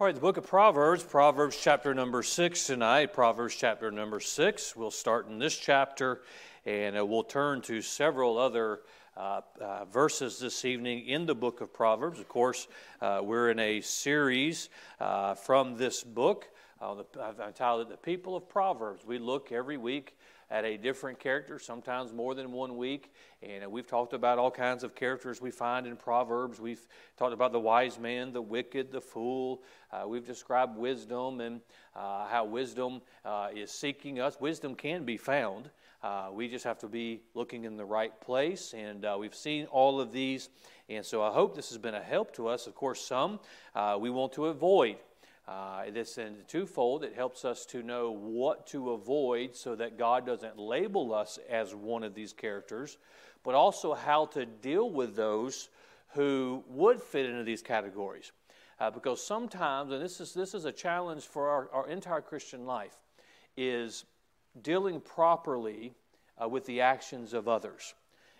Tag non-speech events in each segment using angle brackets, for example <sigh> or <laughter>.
All right, the book of Proverbs, Proverbs chapter number six tonight, Proverbs chapter number six. We'll start in this chapter and uh, we'll turn to several other uh, uh, verses this evening in the book of Proverbs. Of course, uh, we're in a series uh, from this book. I've entitled it The People of Proverbs. We look every week at a different character, sometimes more than one week. And uh, we've talked about all kinds of characters we find in Proverbs. We've talked about the wise man, the wicked, the fool. Uh, we've described wisdom and uh, how wisdom uh, is seeking us. Wisdom can be found. Uh, we just have to be looking in the right place. And uh, we've seen all of these. And so I hope this has been a help to us. Of course, some we want to avoid. Uh, this is twofold. It helps us to know what to avoid so that God doesn't label us as one of these characters, but also how to deal with those who would fit into these categories. Uh, because sometimes, and this is, this is a challenge for our, our entire Christian life, is dealing properly uh, with the actions of others.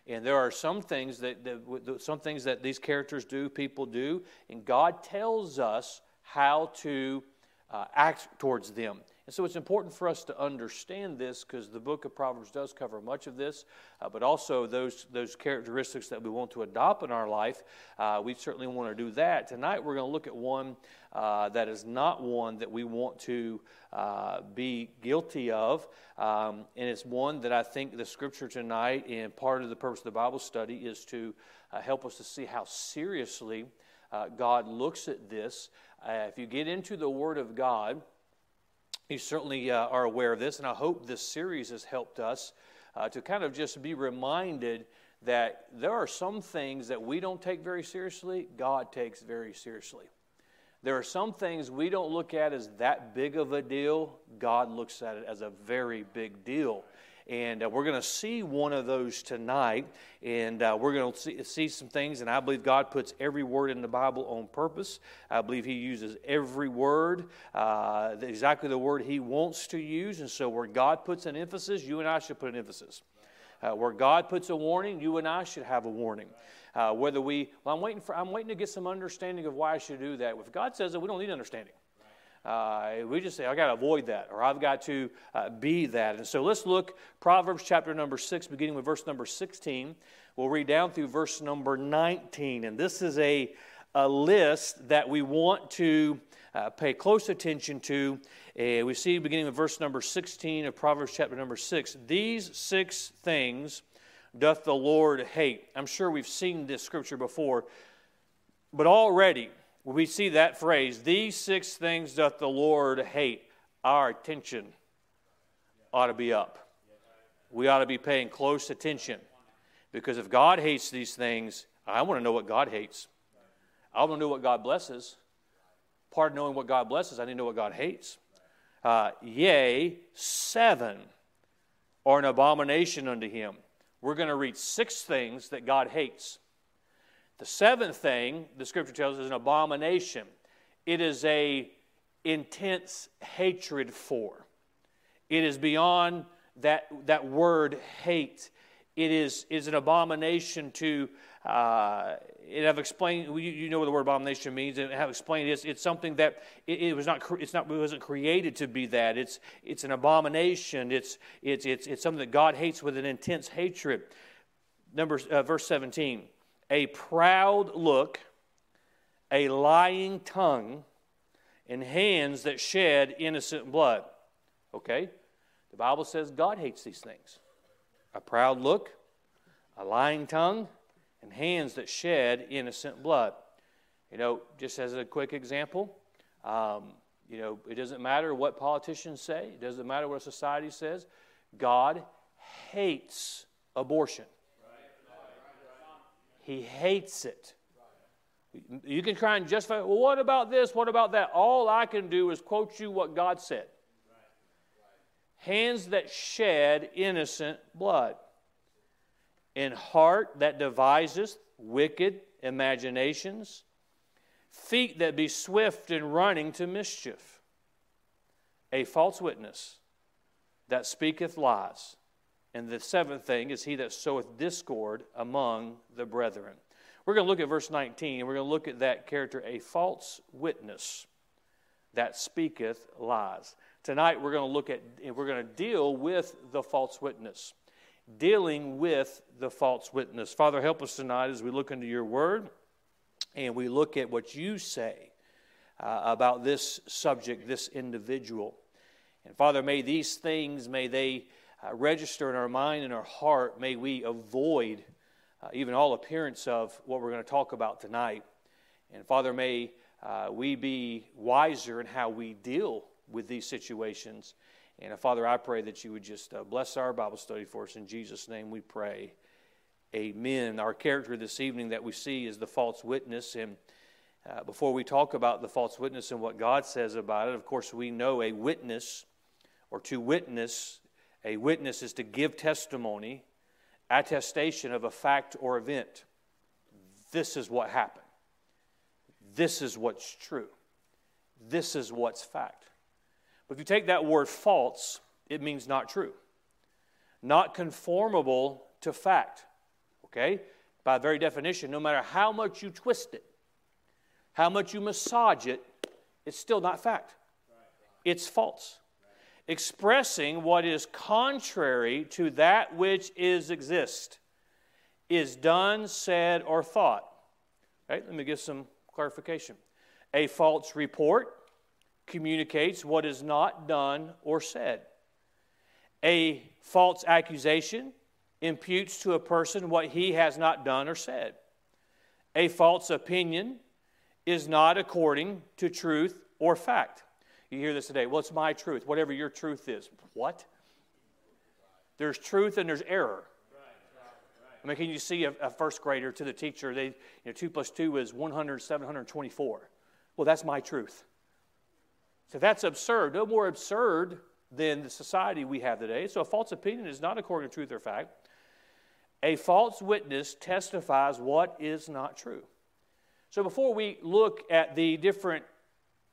And there are some things that, that, some things that these characters do, people do, and God tells us how to uh, act towards them. And so it's important for us to understand this because the book of Proverbs does cover much of this, uh, but also those, those characteristics that we want to adopt in our life. Uh, we certainly want to do that. Tonight we're going to look at one uh, that is not one that we want to uh, be guilty of. Um, and it's one that I think the scripture tonight and part of the purpose of the Bible study is to uh, help us to see how seriously God looks at this. Uh, if you get into the Word of God, you certainly uh, are aware of this, and I hope this series has helped us uh, to kind of just be reminded that there are some things that we don't take very seriously, God takes very seriously. There are some things we don't look at as that big of a deal, God looks at it as a very big deal. And uh, we're going to see one of those tonight. And uh, we're going to see, see, some things. And I believe God puts every word in the Bible on purpose. I believe He uses every word, uh, exactly the word He wants to use. And so, where God puts an emphasis, you and I should put an emphasis. Uh, where God puts a warning, you and I should have a warning. Uh, whether we, well, I'm waiting for, I'm waiting to get some understanding of why I should do that. If God says it, we don't need understanding. Uh, we just say, I've got to avoid that, or I've got to uh, be that. And so let's look Proverbs chapter number 6, beginning with verse number 16. We'll read down through verse number 19. And this is a, a list that we want to uh, pay close attention to. Uh, we see beginning with verse number 16 of Proverbs chapter number 6. These six things doth the Lord hate. I'm sure we've seen this scripture before, but already we see that phrase, these six things doth the Lord hate, our attention ought to be up. We ought to be paying close attention. Because if God hates these things, I want to know what God hates. I want to know what God blesses. Part of knowing what God blesses, I need to know what God hates. Uh, yea, seven are an abomination unto him. We're going to read six things that God hates. The seventh thing, the scripture tells us, is an abomination. It is a intense hatred for. It is beyond that, that word hate. It is, is an abomination to, uh, and I've explained, you, you, know what the word abomination means, and I've explained it's, it's something that it, it, was not, it's not, it wasn't created to be that. It's, it's an abomination. It's, it's, it's, it's something that God hates with an intense hatred. Number, uh, verse 17 a proud look, a lying tongue, and hands that shed innocent blood. Okay? The Bible says God hates these things a proud look, a lying tongue, and hands that shed innocent blood. You know, just as a quick example, um, you know, it doesn't matter what politicians say, it doesn't matter what society says. God hates abortion. He hates it. You can try and justify, well, what about this? What about that? All I can do is quote you what God said. Hands that shed innocent blood, and heart that deviseth wicked imaginations, feet that be swift in running to mischief, a false witness that speaketh lies and the seventh thing is he that soweth discord among the brethren. We're going to look at verse 19, and we're going to look at that character, a false witness. that speaketh lies. Tonight we're going to look at, we're going to deal with the false witness. Dealing with the false witness. Father, help us tonight as we look into your word and we look at what you say uh, about this subject, this individual. And Father, may these things, may they uh, register in our mind and our heart. May we avoid uh, even all appearance of what we're going to talk about tonight. And Father, may uh, we be wiser in how we deal with these situations. And uh, Father, I pray that you would just uh, bless our Bible study for us. In Jesus' name we pray. Amen. Our character this evening that we see is the false witness. And uh, before we talk about the false witness and what God says about it, of course, we know a witness or to witness. A witness is to give testimony, attestation of a fact or event. This is what happened. This is what's true. This is what's fact. But if you take that word false, it means not true, not conformable to fact. Okay? By very definition, no matter how much you twist it, how much you massage it, it's still not fact. It's false. Expressing what is contrary to that which is exist is done, said, or thought. Right? Let me give some clarification. A false report communicates what is not done or said. A false accusation imputes to a person what he has not done or said. A false opinion is not according to truth or fact. You hear this today. Well, it's my truth, whatever your truth is. What? There's truth and there's error. I mean, can you see a, a first grader to the teacher? They, you know, 2 plus 2 is 100, 724. Well, that's my truth. So that's absurd. No more absurd than the society we have today. So a false opinion is not according to truth or fact. A false witness testifies what is not true. So before we look at the different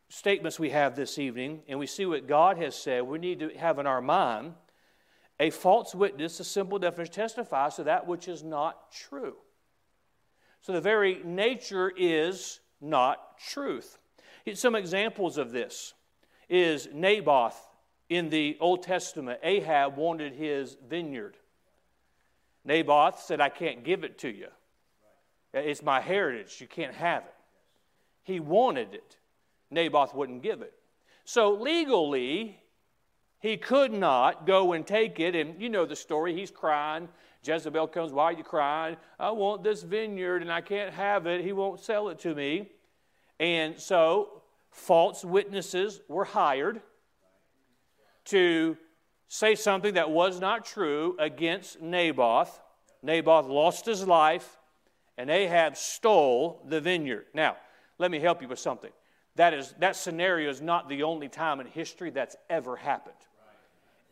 statements we have this evening and we see what God has said, we need to have in our mind a false witness, a simple definition, testifies to that which is not true. So the very nature is not truth. Some examples of this is Naboth in the Old Testament. Ahab wanted his vineyard. Naboth said, I can't give it to you. It's my heritage. You can't have it. He wanted it. Naboth wouldn't give it. So legally, he could not go and take it. And you know the story. He's crying. Jezebel comes, Why are you crying? I want this vineyard and I can't have it. He won't sell it to me. And so false witnesses were hired to say something that was not true against Naboth. Naboth lost his life, and Ahab stole the vineyard. Now, let me help you with something. That, is, that scenario is not the only time in history that's ever happened.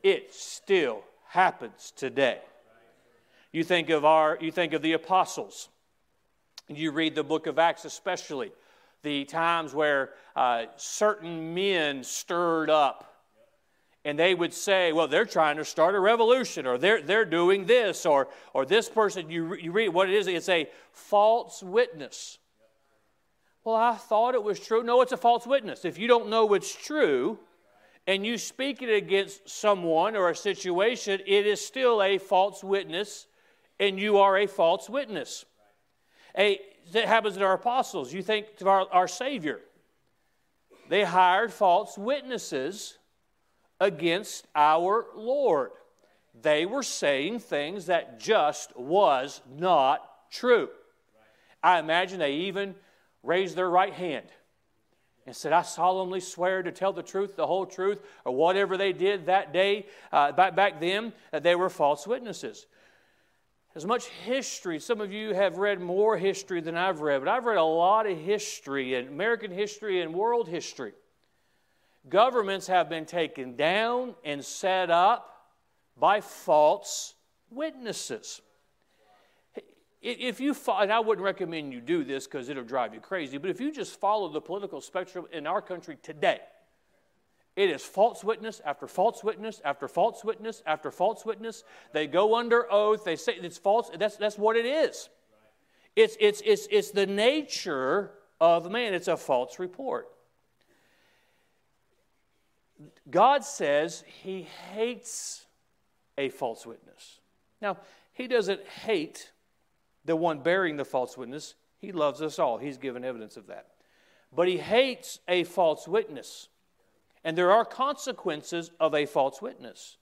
It still happens today. You think of our, you think of the apostles. And you read the book of Acts, especially the times where uh, certain men stirred up and they would say, well, they're trying to start a revolution, or they're, they're doing this, or, or this person, you, you read what it is, it's a false witness. Well, I thought it was true. No, it's a false witness. If you don't know it's true, and you speak it against someone or a situation, it is still a false witness, and you are a false witness. A, that happens to our apostles. You think to our, our Savior. They hired false witnesses against our Lord. They were saying things that just was not true. I imagine they even raised their right hand and said, I solemnly swear to tell the truth, the whole truth, or whatever they did that day, uh, back, back then, that they were false witnesses. As much history, some of you have read more history than I've read, but I've read a lot of history, and American history and world history. Governments have been taken down and set up by false witnesses. If you, and I wouldn't recommend you do this because it'll drive you crazy, but if you just follow the political spectrum in our country today, it is false witness after false witness after false witness after false witness. They go under oath. They say it's false. That's, that's what it is. It's, it's, it's, it's the nature of man. It's a false report. God says he hates a false witness. Now, he doesn't hate the one bearing the false witness, he loves us all. He's given evidence of that. But he hates a false witness. And there are consequences of a false witness.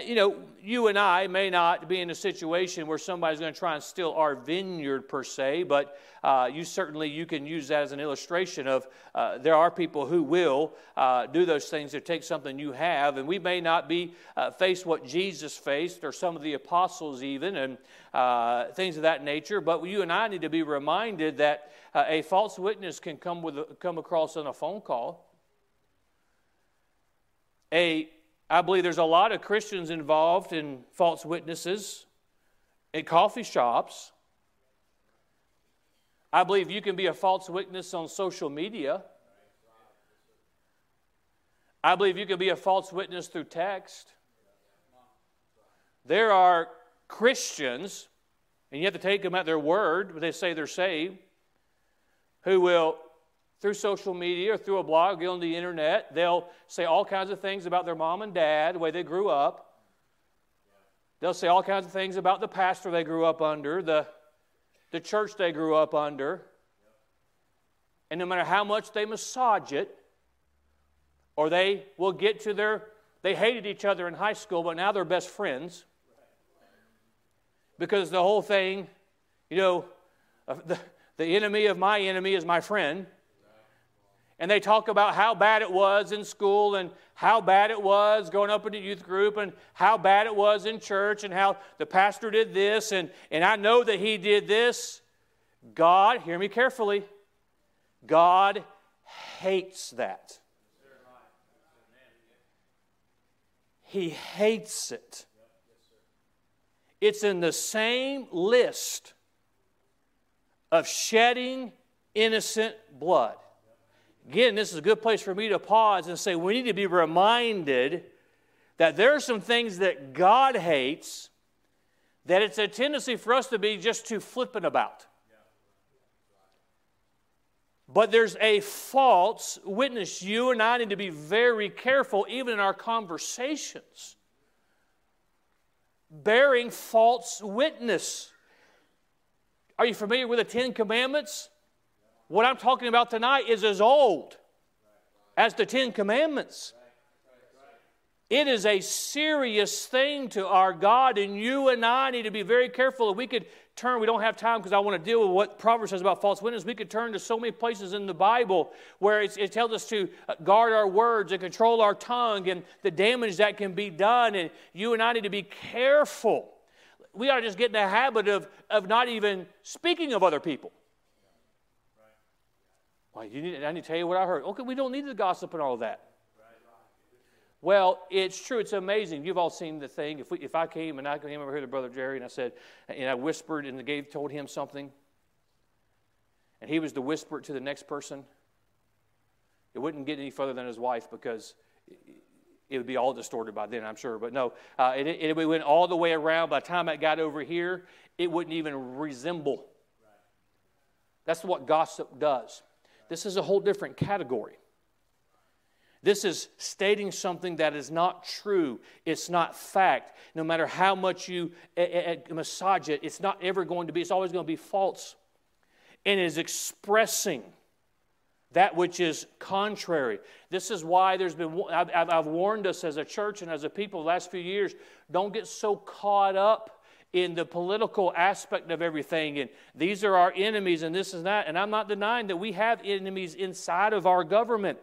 You know, you and I may not be in a situation where somebody's going to try and steal our vineyard per se, but uh, you certainly you can use that as an illustration of uh, there are people who will uh, do those things to take something you have, and we may not be uh, face what Jesus faced or some of the apostles even, and uh, things of that nature. But you and I need to be reminded that uh, a false witness can come with a, come across on a phone call. A I believe there's a lot of Christians involved in false witnesses in coffee shops. I believe you can be a false witness on social media. I believe you can be a false witness through text. There are Christians, and you have to take them at their word, but they say they're saved, who will through social media or through a blog, get on the internet. They'll say all kinds of things about their mom and dad, the way they grew up. They'll say all kinds of things about the pastor they grew up under, the, the church they grew up under. And no matter how much they massage it, or they will get to their, they hated each other in high school, but now they're best friends. Because the whole thing, you know, the, the enemy of my enemy is my friend and they talk about how bad it was in school and how bad it was going up in the youth group and how bad it was in church and how the pastor did this and, and I know that he did this. God, hear me carefully, God hates that. He hates it. It's in the same list of shedding innocent blood. Again, this is a good place for me to pause and say we need to be reminded that there are some things that God hates that it's a tendency for us to be just too flippant about. But there's a false witness. You and I need to be very careful, even in our conversations, bearing false witness. Are you familiar with the Ten Commandments? What I'm talking about tonight is as old as the Ten Commandments. It is a serious thing to our God, and you and I need to be very careful. If we could turn, we don't have time because I want to deal with what Proverbs says about false witness. We could turn to so many places in the Bible where it tells us to uh, guard our words and control our tongue and the damage that can be done. And you and I need to be careful. We ought to just get in the habit of, of not even speaking of other people. Well, you need, I need to tell you what I heard. Okay, we don't need the gossip and all that. Well, it's true. It's amazing. You've all seen the thing. If, we, if I came and I came over here to Brother Jerry and I said, and I whispered and gave told him something, and he was to whisper it to the next person, it wouldn't get any further than his wife because it would be all distorted by then, I'm sure. But no, uh, it, it, it went all the way around. By the time it got over here, it wouldn't even resemble. That's what gossip does. This is a whole different category. This is stating something that is not true. It's not fact. No matter how much you eh, eh, eh, massage it, it's not ever going to be, it's always going to be false. And is expressing that which is contrary. This is why there's been, I've, I've warned us as a church and as a people the last few years don't get so caught up in the political aspect of everything. And these are our enemies, and this is that. And I'm not denying that we have enemies inside of our government.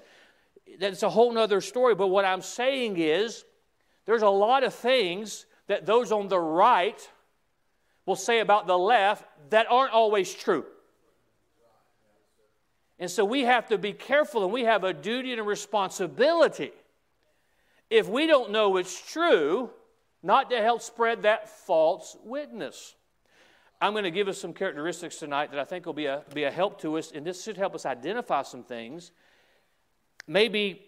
That's a whole other story. But what I'm saying is, there's a lot of things that those on the right will say about the left that aren't always true. And so we have to be careful and we have a duty and a responsibility. If we don't know it's true, not to help spread that false witness. I'm going to give us some characteristics tonight that I think will be a, be a help to us, and this should help us identify some things. Maybe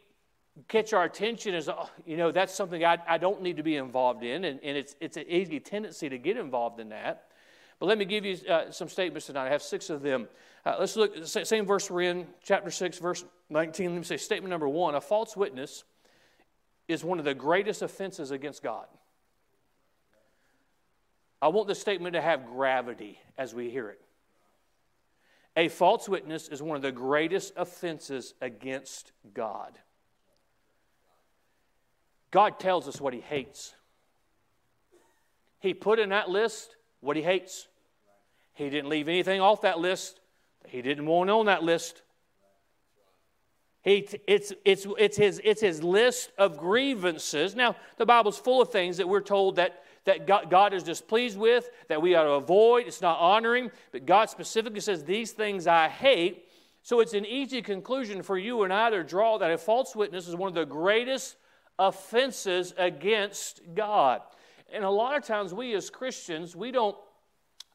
catch our attention as, oh, you know, that's something I, I don't need to be involved in, and, and it's, it's an easy tendency to get involved in that. But let me give you uh, some statements tonight. I have six of them. Uh, let's look, same verse we're in, chapter 6, verse 19. Let me say statement number one a false witness is one of the greatest offenses against God. I want the statement to have gravity as we hear it. A false witness is one of the greatest offenses against God. God tells us what he hates. He put in that list what he hates. He didn't leave anything off that list he didn't want on that list. He, it's, it's, it's, his, it's his list of grievances. Now, the Bible's full of things that we're told that, that God, is displeased with, that we ought to avoid. It's not honoring. But God specifically says, These things I hate. So it's an easy conclusion for you and I to draw that a false witness is one of the greatest offenses against God. And a lot of times we as Christians, we don't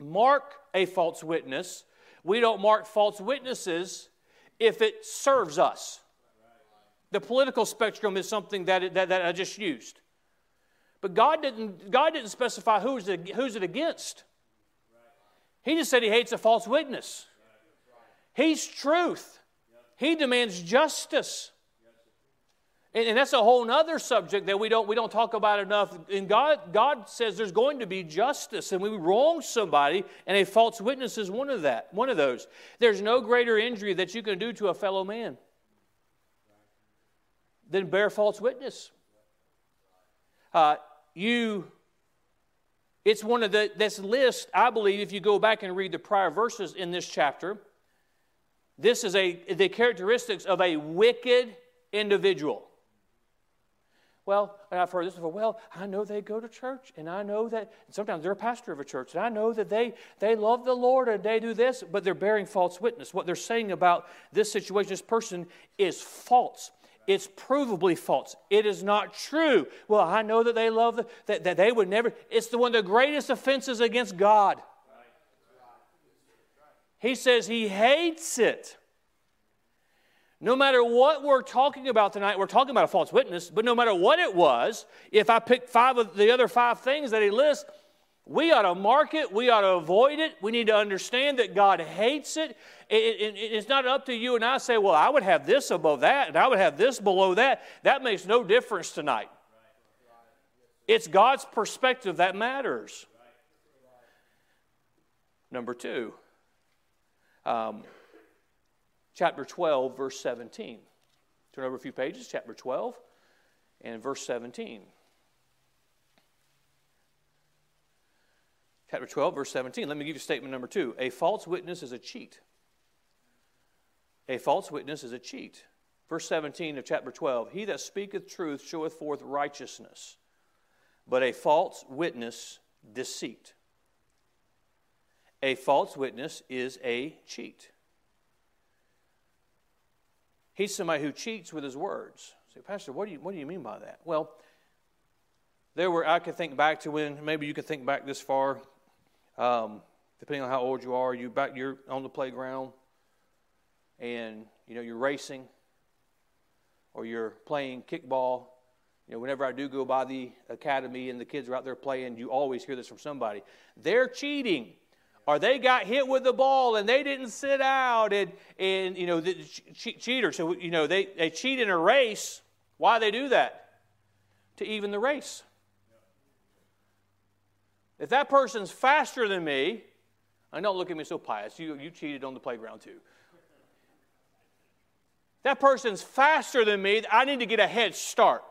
mark a false witness, we don't mark false witnesses if it serves us. The political spectrum is something that, that, that I just used. But God didn't, God didn't specify who's it, who's it against. He just said he hates a false witness. He's truth. He demands justice. And, and that's a whole other subject that we don't, we don't talk about enough. And God, God says there's going to be justice, and we wrong somebody, and a false witness is one of that, one of those. There's no greater injury that you can do to a fellow man than bear false witness. Uh, you it's one of the this list i believe if you go back and read the prior verses in this chapter this is a the characteristics of a wicked individual well, and I've heard this before. Well, I know they go to church, and I know that sometimes they're a pastor of a church, and I know that they they love the Lord and they do this, but they're bearing false witness. What they're saying about this situation, this person, is false. It's provably false. It is not true. Well, I know that they love the, that, that they would never. It's the one of the greatest offenses against God. He says he hates it. No matter what we're talking about tonight, we're talking about a false witness, but no matter what it was, if I pick five of the other five things that he lists, we ought to mark it. We ought to avoid it. We need to understand that God hates it. it, it it's not up to you and I say, well, I would have this above that and I would have this below that. That makes no difference tonight. It's God's perspective that matters. Number two, um, chapter 12, verse 17. Turn over a few pages, chapter 12 and verse 17. Chapter 12, verse 17. Let me give you statement number two. A false witness is a cheat. A false witness is a cheat. Verse 17 of chapter 12 He that speaketh truth showeth forth righteousness, but a false witness deceit. A false witness is a cheat. He's somebody who cheats with his words. Say, Pastor, what do you, what do you mean by that? Well, there were, I could think back to when, maybe you could think back this far, um, depending on how old you are, you back, you're on the playground and, you know, you're racing or you're playing kickball. You know, whenever I do go by the academy and the kids are out there playing, you always hear this from somebody. They're cheating or they got hit with the ball and they didn't sit out and, and you know, the che- cheater. So, you know, they, they cheat in a race. Why they do that? To even the race. If that person's faster than me, I don't look at me so pious. You, you cheated on the playground too. That person's faster than me. I need to get a head start.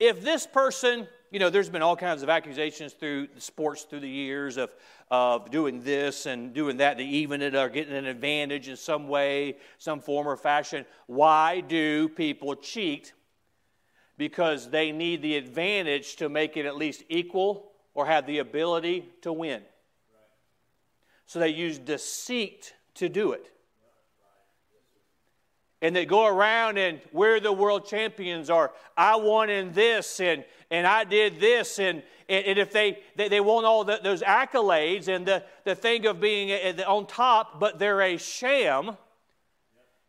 If this person you know, there's been all kinds of accusations through the sports through the years of, of doing this and doing that to even it or getting an advantage in some way, some form or fashion. Why do people cheat? Because they need the advantage to make it at least equal or have the ability to win. So they use deceit to do it and they go around and we're the world champions or I won in this and, and I did this. And, and if they, they, they want all the, those accolades and the, the thing of being on top, but they're a sham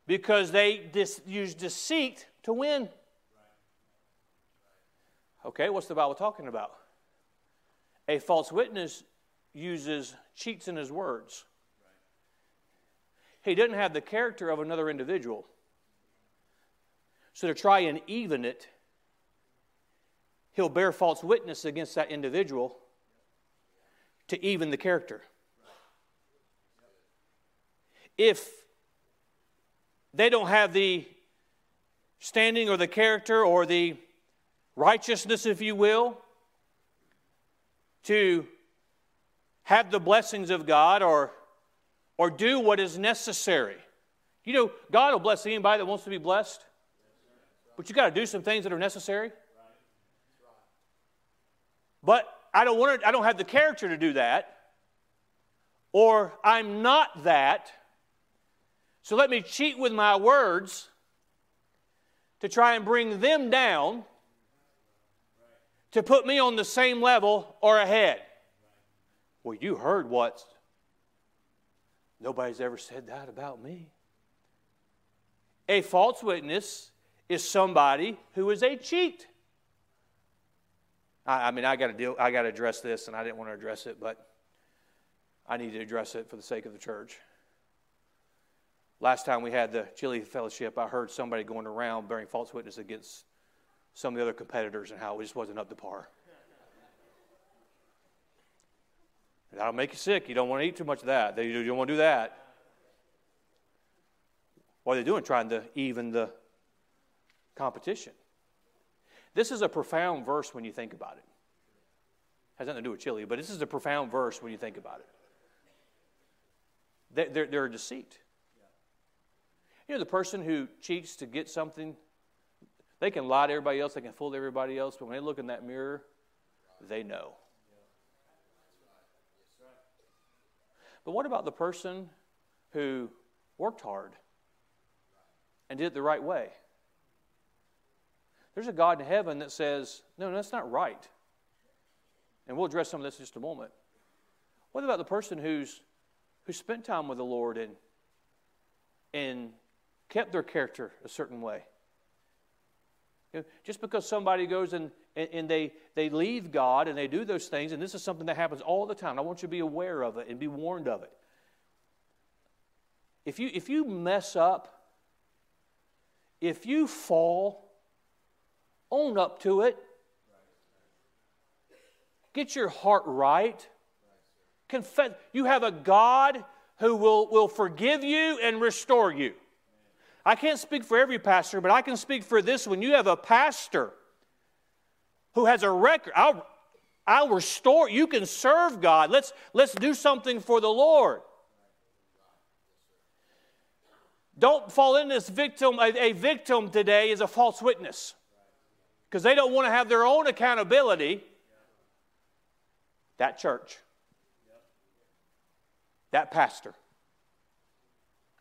because they dis, use deceit to win. Okay, what's the Bible talking about? A false witness uses cheats in his words. He doesn't have the character of another individual. So to try and even it, he'll bear false witness against that individual to even the character. If they don't have the standing or the character or the righteousness, if you will, to have the blessings of God or, or do what is necessary. You know, God will bless anybody that wants to be blessed, but you got to do some things that are necessary. But I don't want to, I don't have the character to do that, or I'm not that. So let me cheat with my words to try and bring them down to put me on the same level or ahead. Well, you heard what? Nobody's ever said that about me. A false witness is somebody who is a cheat. I, I mean, I got to deal. I got to address this, and I didn't want to address it, but I need to address it for the sake of the church. Last time we had the Chili Fellowship, I heard somebody going around bearing false witness against some of the other competitors and how it just wasn't up to par. That'll make you sick. You don't want to eat too much of that. You don't want to do that. What are they doing? Trying to even the competition. This is a profound verse when you think about it. Has nothing to do with chili, but this is a profound verse when you think about it. They're, they're a deceit. You know, the person who cheats to get something, they can lie to everybody else, they can fool everybody else, but when they look in that mirror, they know. But what about the person who worked hard and did it the right way? There's a God in heaven that says, no, that's not right. And we'll address some of this in just a moment. What about the person who's who spent time with the Lord and and kept their character a certain way? You know, just because somebody goes and, and, and, they, they leave God and they do those things, and this is something that happens all the time. I want you to be aware of it and be warned of it. If you, if you mess up, if you fall, own up to it. Get your heart right. Confess. You have a God who will, will forgive you and restore you. I can't speak for every pastor, but I can speak for this one. You have a pastor who has a record. I'll, I'll restore. You can serve God. Let's, let's do something for the Lord. Don't fall in this victim. A, a victim today is a false witness because they don't want to have their own accountability. That church, that pastor,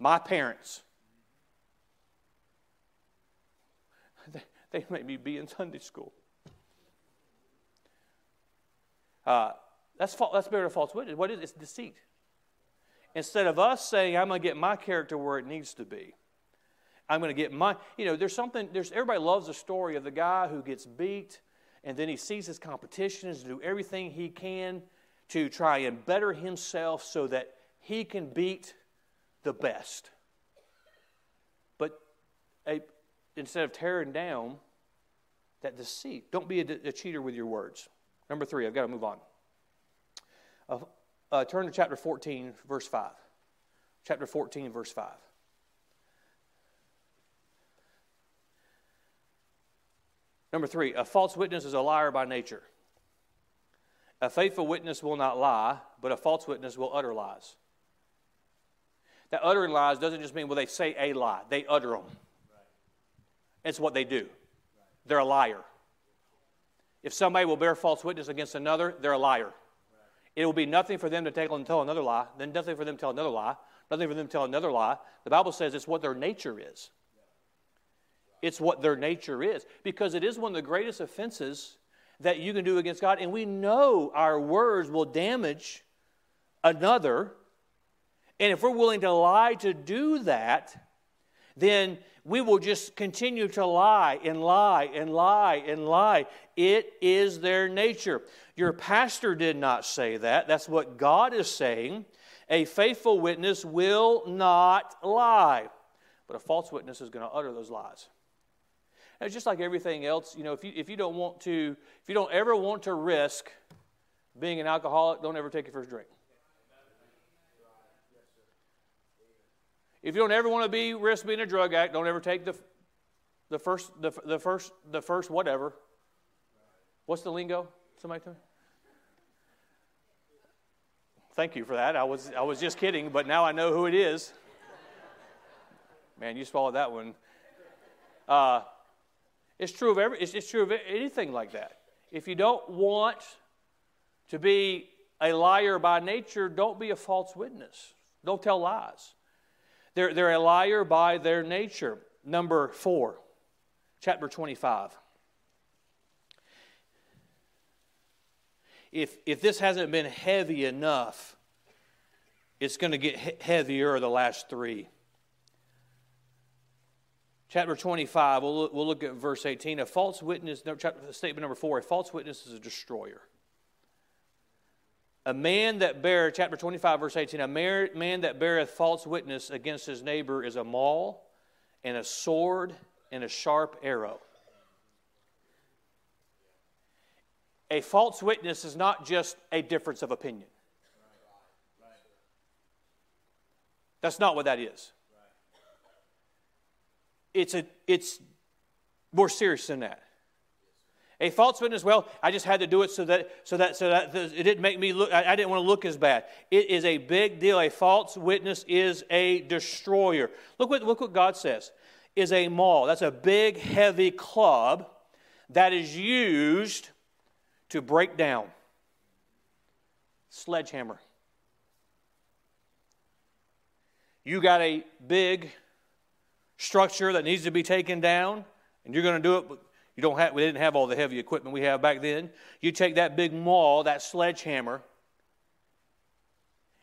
my parents, They me be in Sunday school. Uh, that's, that's better false witness. What is it? It's deceit. Instead of us saying, I'm going to get my character where it needs to be, I'm going to get my, you know, there's something, there's, everybody loves the story of the guy who gets beat and then he sees his competition and do everything he can to try and better himself so that he can beat the best. But a, instead of tearing down that deceit, don't be a, a cheater with your words. Number three, I've got to move on. Uh, uh, turn to chapter 14, verse 5. Chapter 14, verse 5. Number three, a false witness is a liar by nature. A faithful witness will not lie, but a false witness will utter lies. That uttering lies doesn't just mean, well, they say a lie, they utter them. It's what they do. They're a liar. If somebody will bear false witness against another, they're a liar. It will be nothing for them to take and tell another lie, then nothing for them to tell another lie, nothing for them to tell another lie. The Bible says it's what their nature is. It's what their nature is. Because it is one of the greatest offenses that you can do against God. And we know our words will damage another. And if we're willing to lie to do that, then we will just continue to lie and lie and lie and lie. It is their nature. Your pastor did not say that. That's what God is saying. A faithful witness will not lie, but a false witness is going to utter those lies. And just like everything else. You know, if you, if you don't want to, if you don't ever want to risk being an alcoholic, don't ever take your first drink. If you don't ever want to be risk being a drug addict, don't ever take the, the first the, the first the first whatever. What's the lingo? Somebody tell me. Thank you for that. I was I was just kidding, but now I know who it is. Man, you swallowed that one. Uh, it's true of every. It's, it's true of anything like that. If you don't want to be a liar by nature, don't be a false witness. Don't tell lies. They're, they're a liar by their nature. Number four, chapter 25. If, if this hasn't been heavy enough, it's going to get heavier the last three. Chapter 25, we'll look, we'll look at verse 18. A false witness, no, chapter, statement number four, a false witness is a destroyer. A man that beareth, chapter 25, verse 18, a man that beareth false witness against his neighbor is a maul and a sword and a sharp arrow. A false witness is not just a difference of opinion. That's not what that is. It's, a, it's more serious than that. A false witness, well, I just had to do it so that so that so that it didn't make me look I, I didn't want to look as bad. It is a big deal. A false witness is a destroyer. Look what look what God says. Is a maul. That's a big, heavy club that is used to break down. Sledgehammer. You got a big structure that needs to be taken down, and you're going to do it you don't have, we didn't have all the heavy equipment we have back then. You take that big maul, that sledgehammer,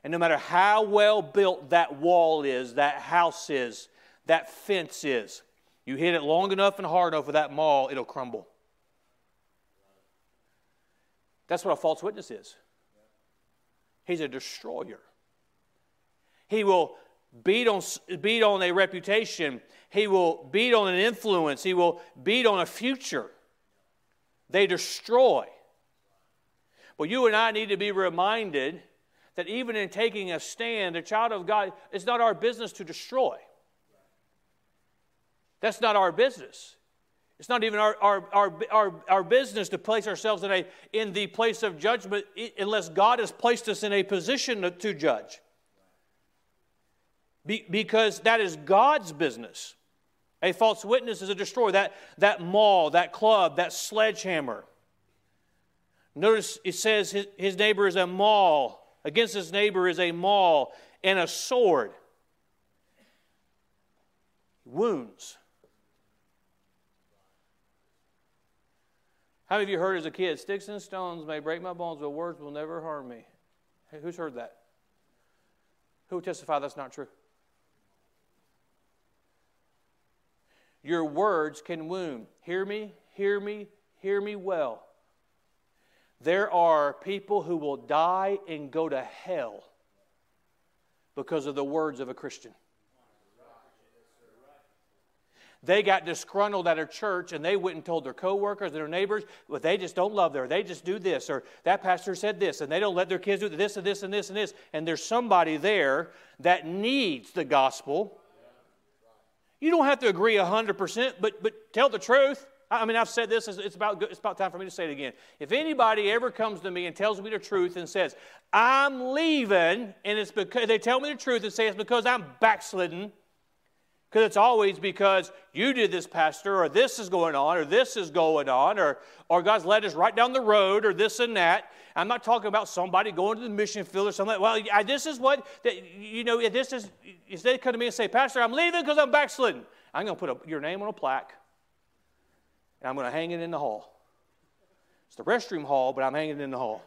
and no matter how well built that wall is, that house is, that fence is, you hit it long enough and hard enough with that maul, it'll crumble. That's what a false witness is. He's a destroyer. He will beat on, beat on a reputation. He will beat on an influence. He will beat on a future. They destroy. But you and I need to be reminded that even in taking a stand, a child of God, it's not our business to destroy. That's not our business. It's not even our, our, our, our, our business to place ourselves in, a, in the place of judgment unless God has placed us in a position to, to judge. Be, because that is God's business. A false witness is a destroyer. That, that maul, that club, that sledgehammer. Notice it says his, his neighbor is a maul. Against his neighbor is a maul and a sword. Wounds. How many of you heard as a kid, sticks and stones may break my bones, but words will never harm me? Who's heard that? Who will testify that's not true? Your words can wound. Hear me, hear me, hear me well. There are people who will die and go to hell because of the words of a Christian. They got disgruntled at a church and they went and told their coworkers, their neighbors, well, they just don't love her. They just do this. Or that pastor said this and they don't let their kids do this and this and this and this. And there's somebody there that needs the gospel you don't have to agree 100%, but, but tell the truth. I mean, I've said this, it's about, it's about time for me to say it again. If anybody ever comes to me and tells me the truth and says, I'm leaving, and it's because they tell me the truth and say it's because I'm backslidden, because it's always because you did this, Pastor, or this is going on, or this is going on, or, or God's led us right down the road, or this and that. I'm not talking about somebody going to the mission field or something. Well, I, this is what, you know, this is, if they come to me and say, Pastor, I'm leaving because I'm backslidden, I'm going to put a, your name on a plaque, and I'm going to hang it in the hall. It's the restroom hall, but I'm hanging it in the hall.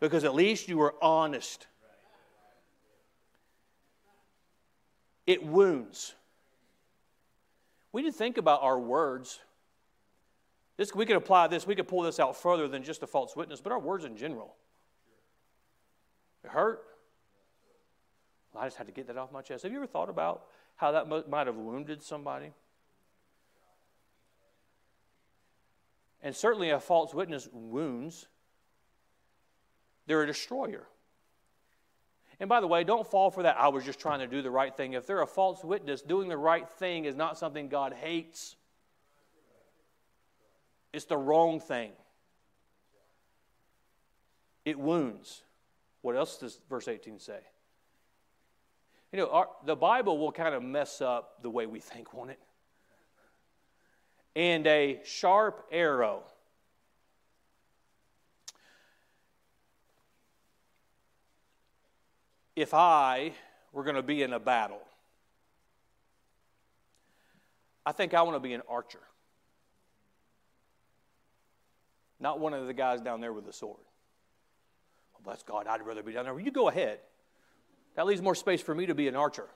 Because at least you were honest. It wounds. We need to think about our words. This, we could apply this, we could pull this out further than just a false witness, but our words in general. It hurt. I just had to get that off my chest. Have you ever thought about how that might have wounded somebody? And certainly a false witness wounds, they're a destroyer. And by the way, don't fall for that. I was just trying to do the right thing. If they're a false witness, doing the right thing is not something God hates, it's the wrong thing. It wounds. What else does verse 18 say? You know, our, the Bible will kind of mess up the way we think, won't it? And a sharp arrow. If I were going to be in a battle, I think I want to be an archer. Not one of the guys down there with the sword. Oh, bless God, I'd rather be down there. Well, you go ahead. That leaves more space for me to be an archer.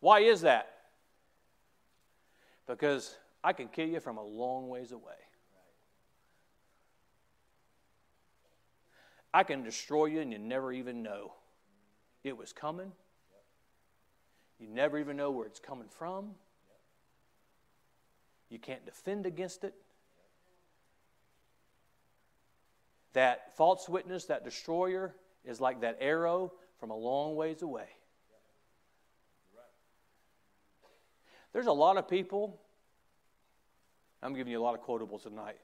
Why is that? Because I can kill you from a long ways away. I can destroy you and you never even know it was coming. You never even know where it's coming from. You can't defend against it. That false witness, that destroyer, is like that arrow from a long ways away. There's a lot of people, I'm giving you a lot of quotables tonight,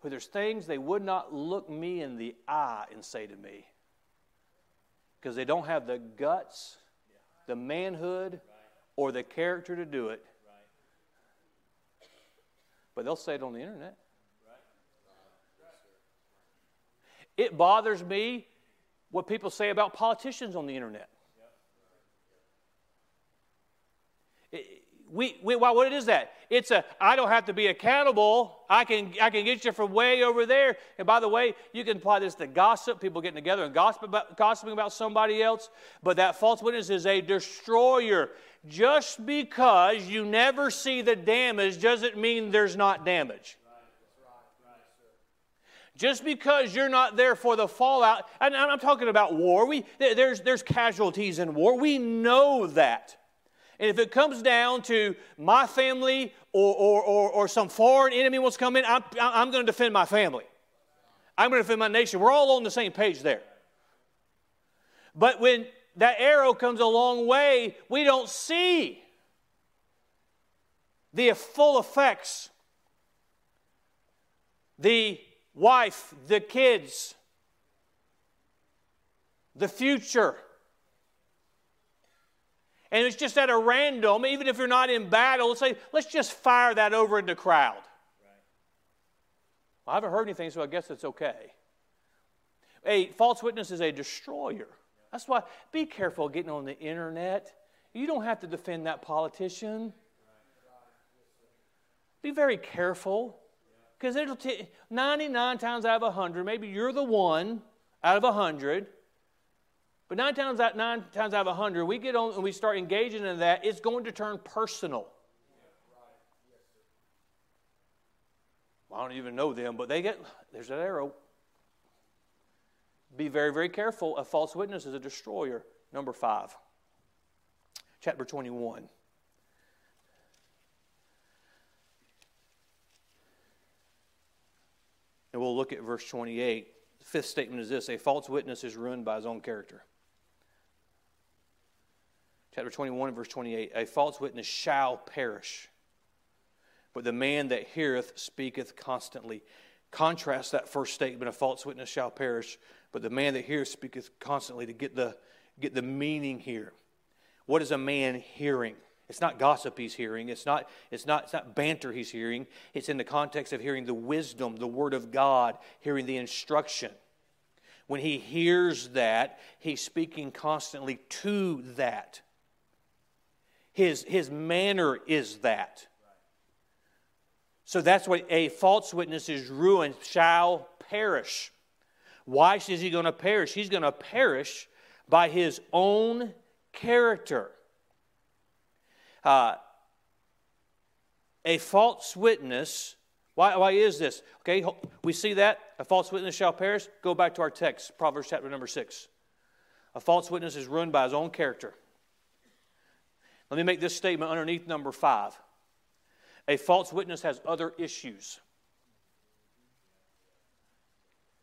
who there's things they would not look me in the eye and say to me because they don't have the guts, the manhood, or the character to do it. But they'll say it on the internet. It bothers me what people say about politicians on the internet. We, we well, what is that? It's a I don't have to be accountable. I can I can get you from way over there. And by the way, you can apply this to gossip, people getting together and gossip about, gossiping about somebody else. But that false witness is a destroyer. Just because you never see the damage doesn't mean there's not damage. Just because you're not there for the fallout, and I'm talking about war. We, there's, there's casualties in war. We know that. And if it comes down to my family or, or, or, or some foreign enemy wants to come in, I'm, I'm going to defend my family. I'm going to defend my nation. We're all on the same page there. But when that arrow comes a long way, we don't see the full effects. The wife, the kids, the future. And it's just at a random, even if you're not in battle, let's say, let's just fire that over in the crowd. Right. Well, I haven't heard anything, so I guess it's okay. A false witness is a destroyer. That's why be careful getting on the internet. You don't have to defend that politician. Be very careful. Because it'll take 99 times out of 100, maybe you're the one out of 100. But nine times out, nine times out of a 100, we get on and we start engaging in that, it's going to turn personal. Well, I don't even know them, but they get, there's that arrow. Be very, very careful. A false witness is a destroyer. Number five, chapter 21. And we'll look at verse 28. The fifth statement is this a false witness is ruined by his own character. Chapter 21, verse 28 A false witness shall perish, but the man that heareth speaketh constantly. Contrast that first statement a false witness shall perish, but the man that heareth speaketh constantly to get the, get the meaning here. What is a man hearing? It's not gossip he's hearing. It's not, it's, not, it's not banter he's hearing. It's in the context of hearing the wisdom, the word of God, hearing the instruction. When he hears that, he's speaking constantly to that. His, his manner is that. So that's what a false witness is ruined, shall perish. Why is he going to perish? He's going to perish by his own character. Uh, a false witness, why, why is this? Okay, we see that. A false witness shall perish. Go back to our text, Proverbs chapter number 6. A false witness is ruined by his own character. Let me make this statement underneath number five. A false witness has other issues.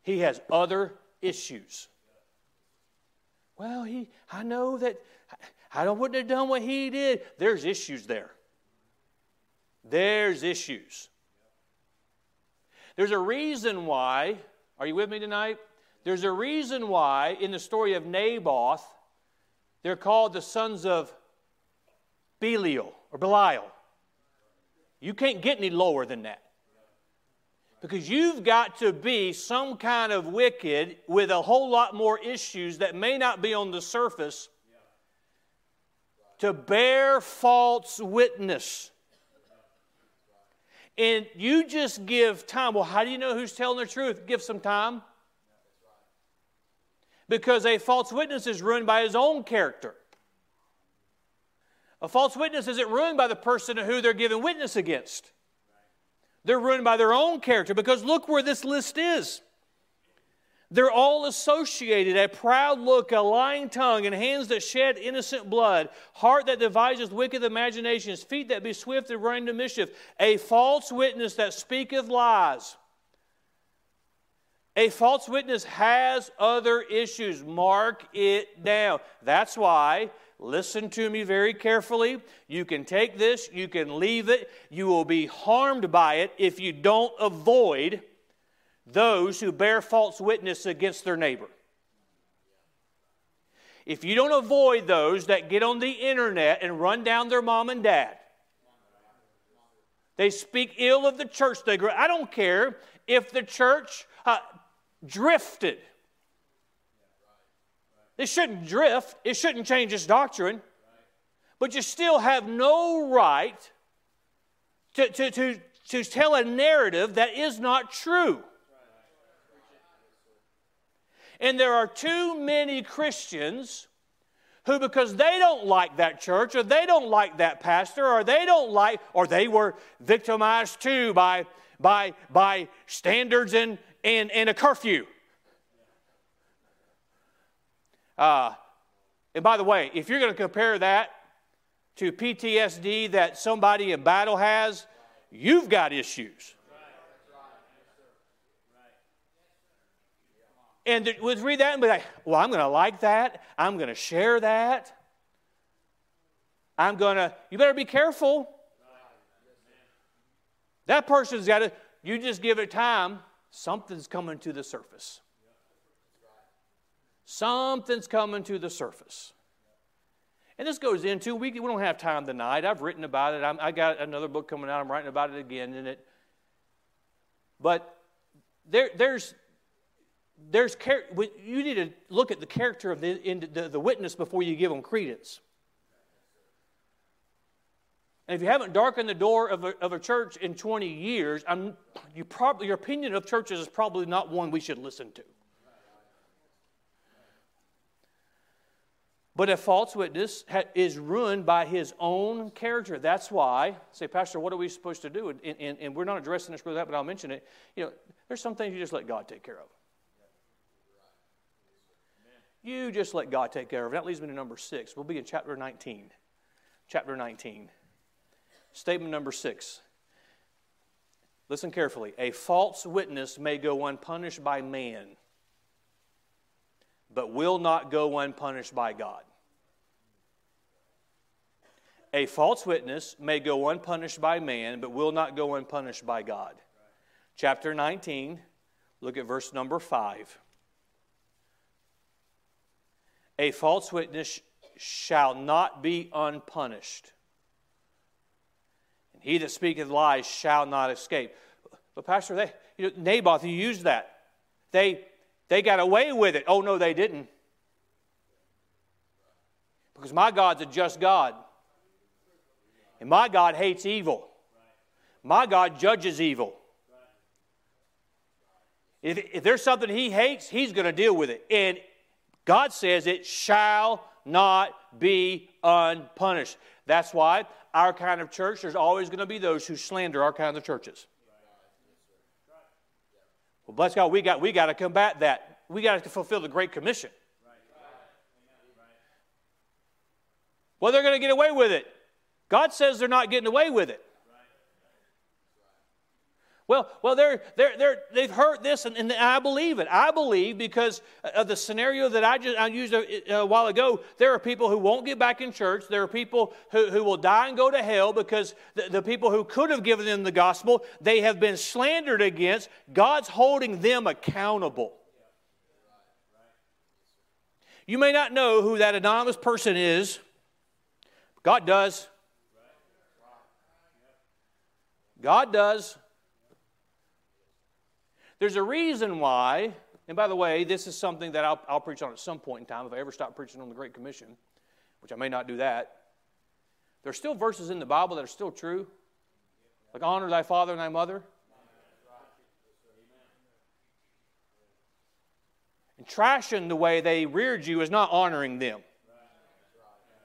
He has other issues. Well, he, I know that I wouldn't have done what he did. There's issues there. There's issues. There's a reason why, are you with me tonight? There's a reason why in the story of Naboth, they're called the sons of Belial or Belial. You can't get any lower than that. Because you've got to be some kind of wicked with a whole lot more issues that may not be on the surface to bear false witness. And you just give time. Well, how do you know who's telling the truth? Give some time. Because a false witness is ruined by his own character. A false witness isn't ruined by the person who they're giving witness against. They're ruined by their own character because look where this list is. They're all associated a proud look, a lying tongue, and hands that shed innocent blood, heart that devises wicked imaginations, feet that be swift in running to mischief, a false witness that speaketh lies. A false witness has other issues. Mark it down. That's why Listen to me very carefully. You can take this, you can leave it. You will be harmed by it if you don't avoid those who bear false witness against their neighbor. If you don't avoid those that get on the internet and run down their mom and dad, they speak ill of the church. They grow. I don't care if the church uh, drifted. It shouldn't drift, it shouldn't change its doctrine, but you still have no right to, to, to, to tell a narrative that is not true. And there are too many Christians who, because they don't like that church, or they don't like that pastor, or they don't like, or they were victimized too by, by, by standards and, and, and a curfew. Uh, and by the way, if you're going to compare that to PTSD that somebody in battle has, you've got issues. And we'd read that and be like, well, I'm going to like that. I'm going to share that. I'm going to, you better be careful. That person's got to, you just give it time, something's coming to the surface. Something's coming to the surface. And this goes into, we, we don't have time tonight. I've written about it. I'm, I got another book coming out. I'm writing about it again in it. But there, there's, there's, you need to look at the character of the, the, the witness before you give them credence. And if you haven't darkened the door of a, of a church in 20 years, I'm, you probably, your opinion of churches is probably not one we should listen to. But a false witness is ruined by his own character. That's why, say, Pastor, what are we supposed to do? And, and, and we're not addressing this with that, but I'll mention it. You know, there's some things you just let God take care of. You just let God take care of. That leads me to number six. We'll be in chapter 19. Chapter 19. Statement number six. Listen carefully. A false witness may go unpunished by man but will not go unpunished by God. A false witness may go unpunished by man, but will not go unpunished by God. Chapter 19, look at verse number 5. A false witness shall not be unpunished, and he that speaketh lies shall not escape. But, Pastor, they, you know, Naboth, you used that. They they got away with it. Oh, no, they didn't. Because my God's a just God. And my God hates evil. My God judges evil. If, if there's something he hates, he's going to deal with it. And God says it shall not be unpunished. That's why our kind of church, there's always going to be those who slander our kind of churches. Well, bless God, we got, we got to combat that. We got to fulfill the Great Commission. Well, they're going to get away with it. God says they're not getting away with it. Well, well, they're, they're, they're, they've heard this, and, and I believe it. I believe because of the scenario that I just I used a, a, while ago. There are people who won't get back in church. There are people who, who will die and go to hell because the, the people who could have given them the gospel, they have been slandered against. God's holding them accountable. You may not know who that anonymous person is. God does. God does. There's a reason why, and by the way, this is something that I'll, I'll preach on at some point in time if I ever stop preaching on the Great Commission, which I may not do that. There are still verses in the Bible that are still true, like honor thy father and thy mother. And trashing the way they reared you is not honoring them.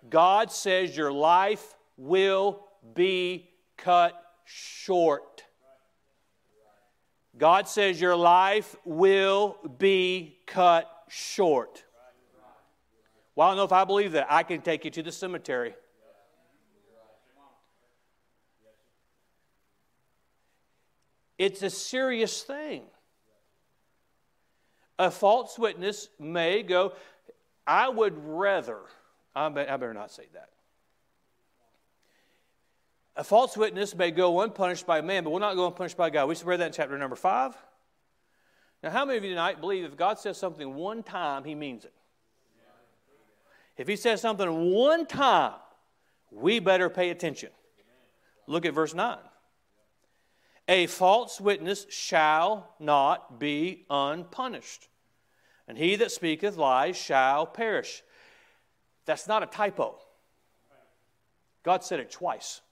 God says your life will be cut short. God says your life will be cut short. Well, I don't know if I believe that. I can take you to the cemetery. It's a serious thing. A false witness may go, I would rather, I better not say that. A false witness may go unpunished by man, but will not go unpunished by God. We read that in chapter number five. Now, how many of you tonight believe if God says something one time, he means it? If he says something one time, we better pay attention. Look at verse 9. A false witness shall not be unpunished, and he that speaketh lies shall perish. That's not a typo. God said it twice.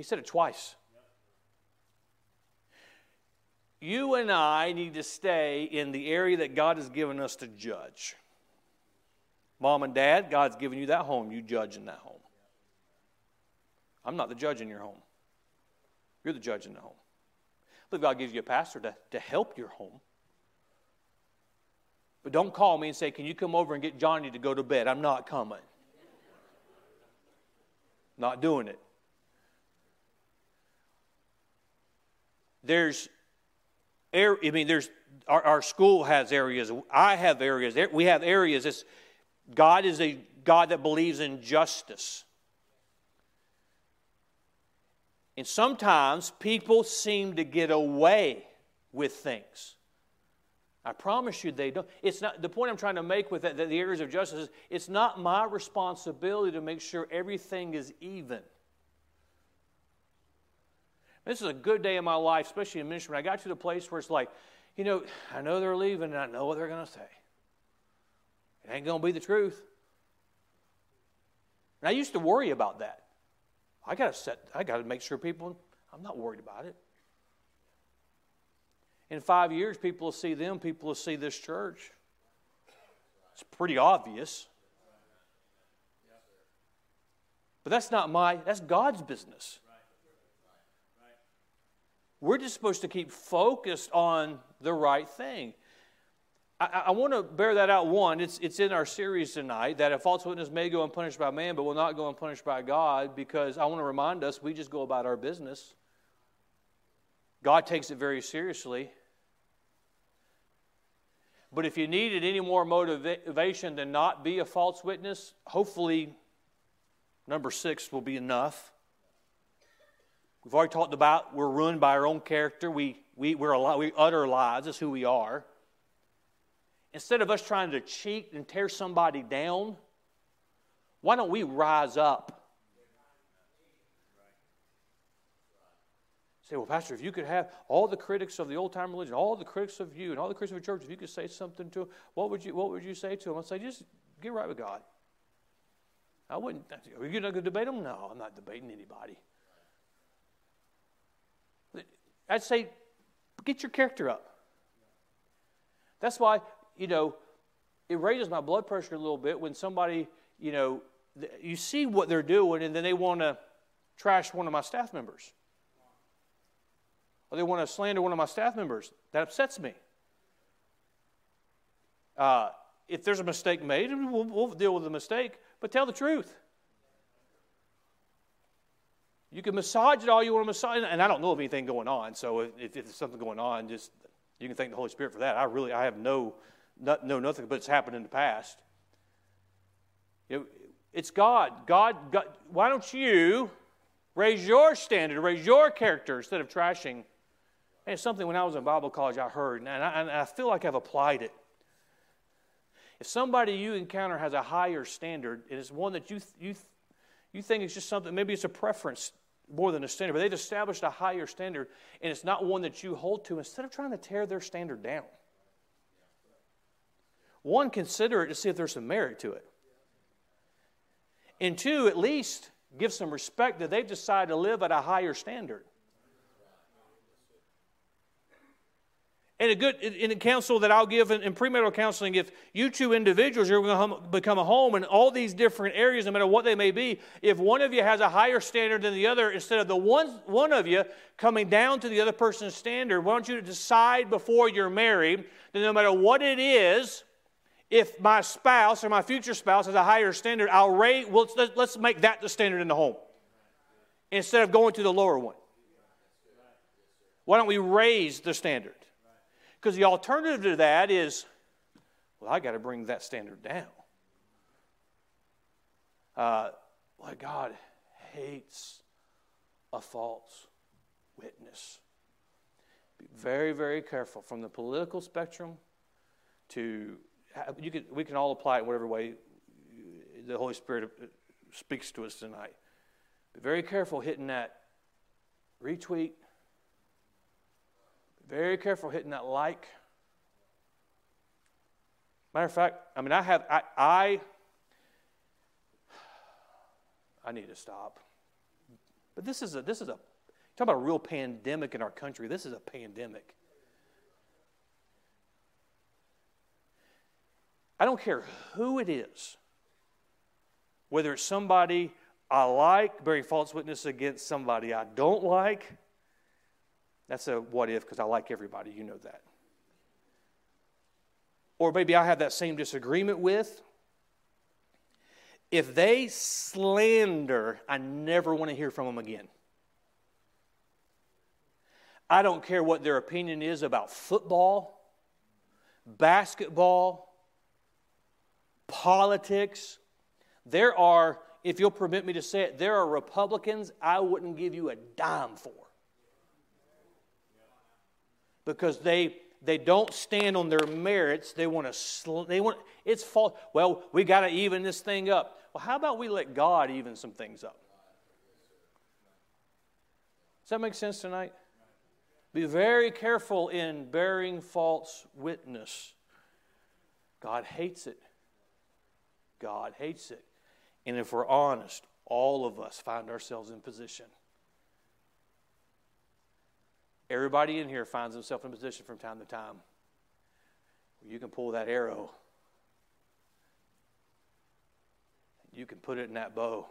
He said it twice. You and I need to stay in the area that God has given us to judge. Mom and dad, God's given you that home. You judge in that home. I'm not the judge in your home. You're the judge in the home. But God gives you a pastor to, to help your home. But don't call me and say, Can you come over and get Johnny to go to bed? I'm not coming. Not doing it. There's I mean, there's our, our school has areas. I have areas. We have areas. It's, God is a God that believes in justice. And sometimes people seem to get away with things. I promise you they don't. It's not the point I'm trying to make with that, the areas of justice is it's not my responsibility to make sure everything is even. This is a good day in my life, especially in ministry. I got to the place where it's like, you know, I know they're leaving and I know what they're going to say. It ain't going to be the truth. And I used to worry about that. I got to set, I got to make sure people, I'm not worried about it. In five years, people will see them, people will see this church. It's pretty obvious. But that's not my, that's God's business. We're just supposed to keep focused on the right thing. I, I want to bear that out. One, it's, it's in our series tonight that a false witness may go unpunished by man, but will not go unpunished by God, because I want to remind us we just go about our business. God takes it very seriously. But if you needed any more motivation than not be a false witness, hopefully number six will be enough. We've already talked about we're ruined by our own character. We, we, we're a, we utter lies. That's who we are. Instead of us trying to cheat and tear somebody down, why don't we rise up? Say, well, Pastor, if you could have all the critics of the old time religion, all the critics of you, and all the critics of the church, if you could say something to them, what would you, what would you say to them? I'd say, just get right with God. I wouldn't. Are you going to debate them? No, I'm not debating anybody. I'd say, get your character up. That's why, you know, it raises my blood pressure a little bit when somebody, you know, you see what they're doing and then they want to trash one of my staff members. Or they want to slander one of my staff members. That upsets me. Uh, if there's a mistake made, we'll, we'll deal with the mistake, but tell the truth. You can massage it all you want to massage, and I don't know of anything going on. So if, if there's something going on, just you can thank the Holy Spirit for that. I really, I have no, not, no nothing, but it's happened in the past. It, it's God. God. God. Why don't you raise your standard, raise your character instead of trashing? And it's something when I was in Bible college I heard, and I, and I feel like I've applied it. If somebody you encounter has a higher standard, and it's one that you, you, you think is just something, maybe it's a preference more than a standard, but they've established a higher standard, and it's not one that you hold to, instead of trying to tear their standard down, one, consider it to see if there's some merit to it. And two, at least give some respect that they've decided to live at a higher standard. And a good in a counsel that I'll give in, in premarital counseling, if you two individuals you're going to become a home in all these different areas, no matter what they may be, if one of you has a higher standard than the other, instead of the one one of you coming down to the other person's standard, why don't you decide before you're married that no matter what it is, if my spouse or my future spouse has a higher standard, I'll rate. Well, let's, let's make that the standard in the home instead of going to the lower one. Why don't we raise the standard? Because the alternative to that is, well, I got to bring that standard down. Uh, well, God hates a false witness. Be very, very careful from the political spectrum to you can, we can all apply it whatever way the Holy Spirit speaks to us tonight. Be very careful hitting that retweet, very careful hitting that like. Matter of fact, I mean, I have, I, I, <sighs> I need to stop. But this is a, this is a, talk about a real pandemic in our country. This is a pandemic. I don't care who it is, whether it's somebody I like bearing false witness against somebody I don't like that's a what if because I like everybody. You know that. Or maybe I have that same disagreement with. If they slander, I never want to hear from them again. I don't care what their opinion is about football, basketball, politics. There are, if you'll permit me to say it, there are Republicans I wouldn't give you a dime for because they they don't stand on their merits. They want to sl- they want it's fault. Well, we got to even this thing up. Well, how about we let God even some things up? Does that make sense tonight? Be very careful in bearing false witness. God hates it. God hates it. And if we're honest, all of us find ourselves in position. Everybody in here finds himself in a position from time to time where you can pull that arrow, you can put it in that bow,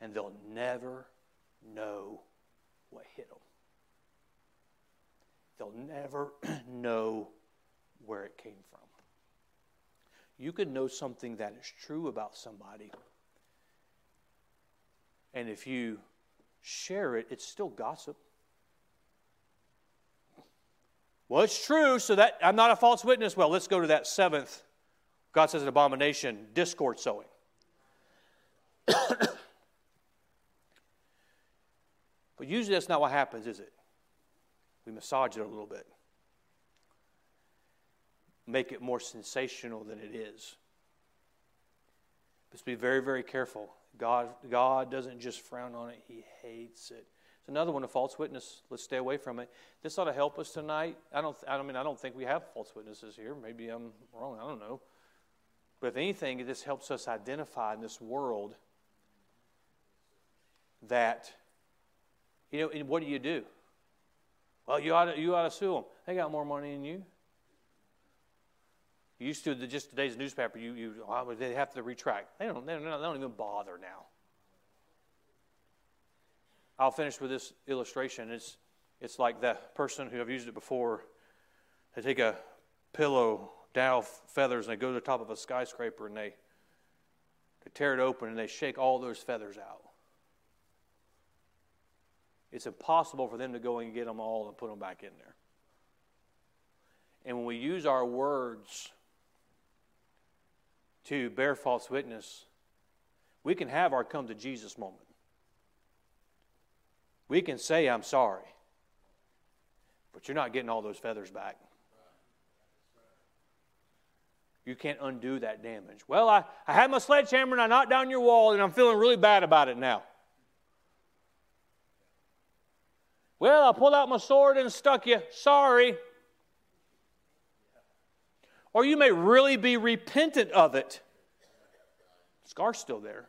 and they'll never know what hit them. They'll never <clears throat> know where it came from. You can know something that is true about somebody, and if you share it, it's still gossip. Well, it's true, so that I'm not a false witness. Well, let's go to that seventh. God says an abomination, discord sowing. <coughs> but usually that's not what happens, is it? We massage it a little bit, make it more sensational than it is. Let's be very, very careful. God, God doesn't just frown on it, He hates it. It's another one, a false witness. Let's stay away from it. This ought to help us tonight. I don't, I mean, I don't think we have false witnesses here. Maybe I'm wrong. I don't know. But if anything, this helps us identify in this world that, you know, and what do you do? Well, you ought to, you ought to sue them. They got more money than you. You used to just today's newspaper. You, you oh, they have to retract. They don't, they don't. They don't even bother now. I'll finish with this illustration. It's it's like that person who I've used it before. They take a pillow, dow feathers, and they go to the top of a skyscraper and they they tear it open and they shake all those feathers out. it's impossible for them to go and get them all and put them back in there. And when we use our words to bear false witness, we can have our come to Jesus moment. We can say, I'm sorry, but you're not getting all those feathers back. You can't undo that damage. Well, I, I had my sledgehammer and I knocked down your wall and I'm feeling really bad about it now. Well, I pulled out my sword and stuck you. Sorry. Or you may really be repentant of it. Scar's still there.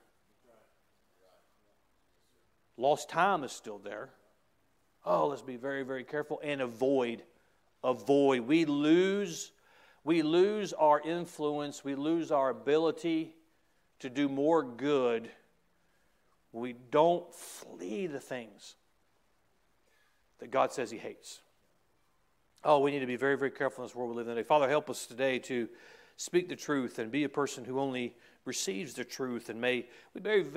Lost time is still there. Oh, let's be very, very careful and avoid. Avoid. We lose, we lose our influence, we lose our ability to do more good. We don't flee the things that God says He hates. Oh, we need to be very, very careful in this world we live in today. Father, help us today to speak the truth and be a person who only receives the truth and may we very, very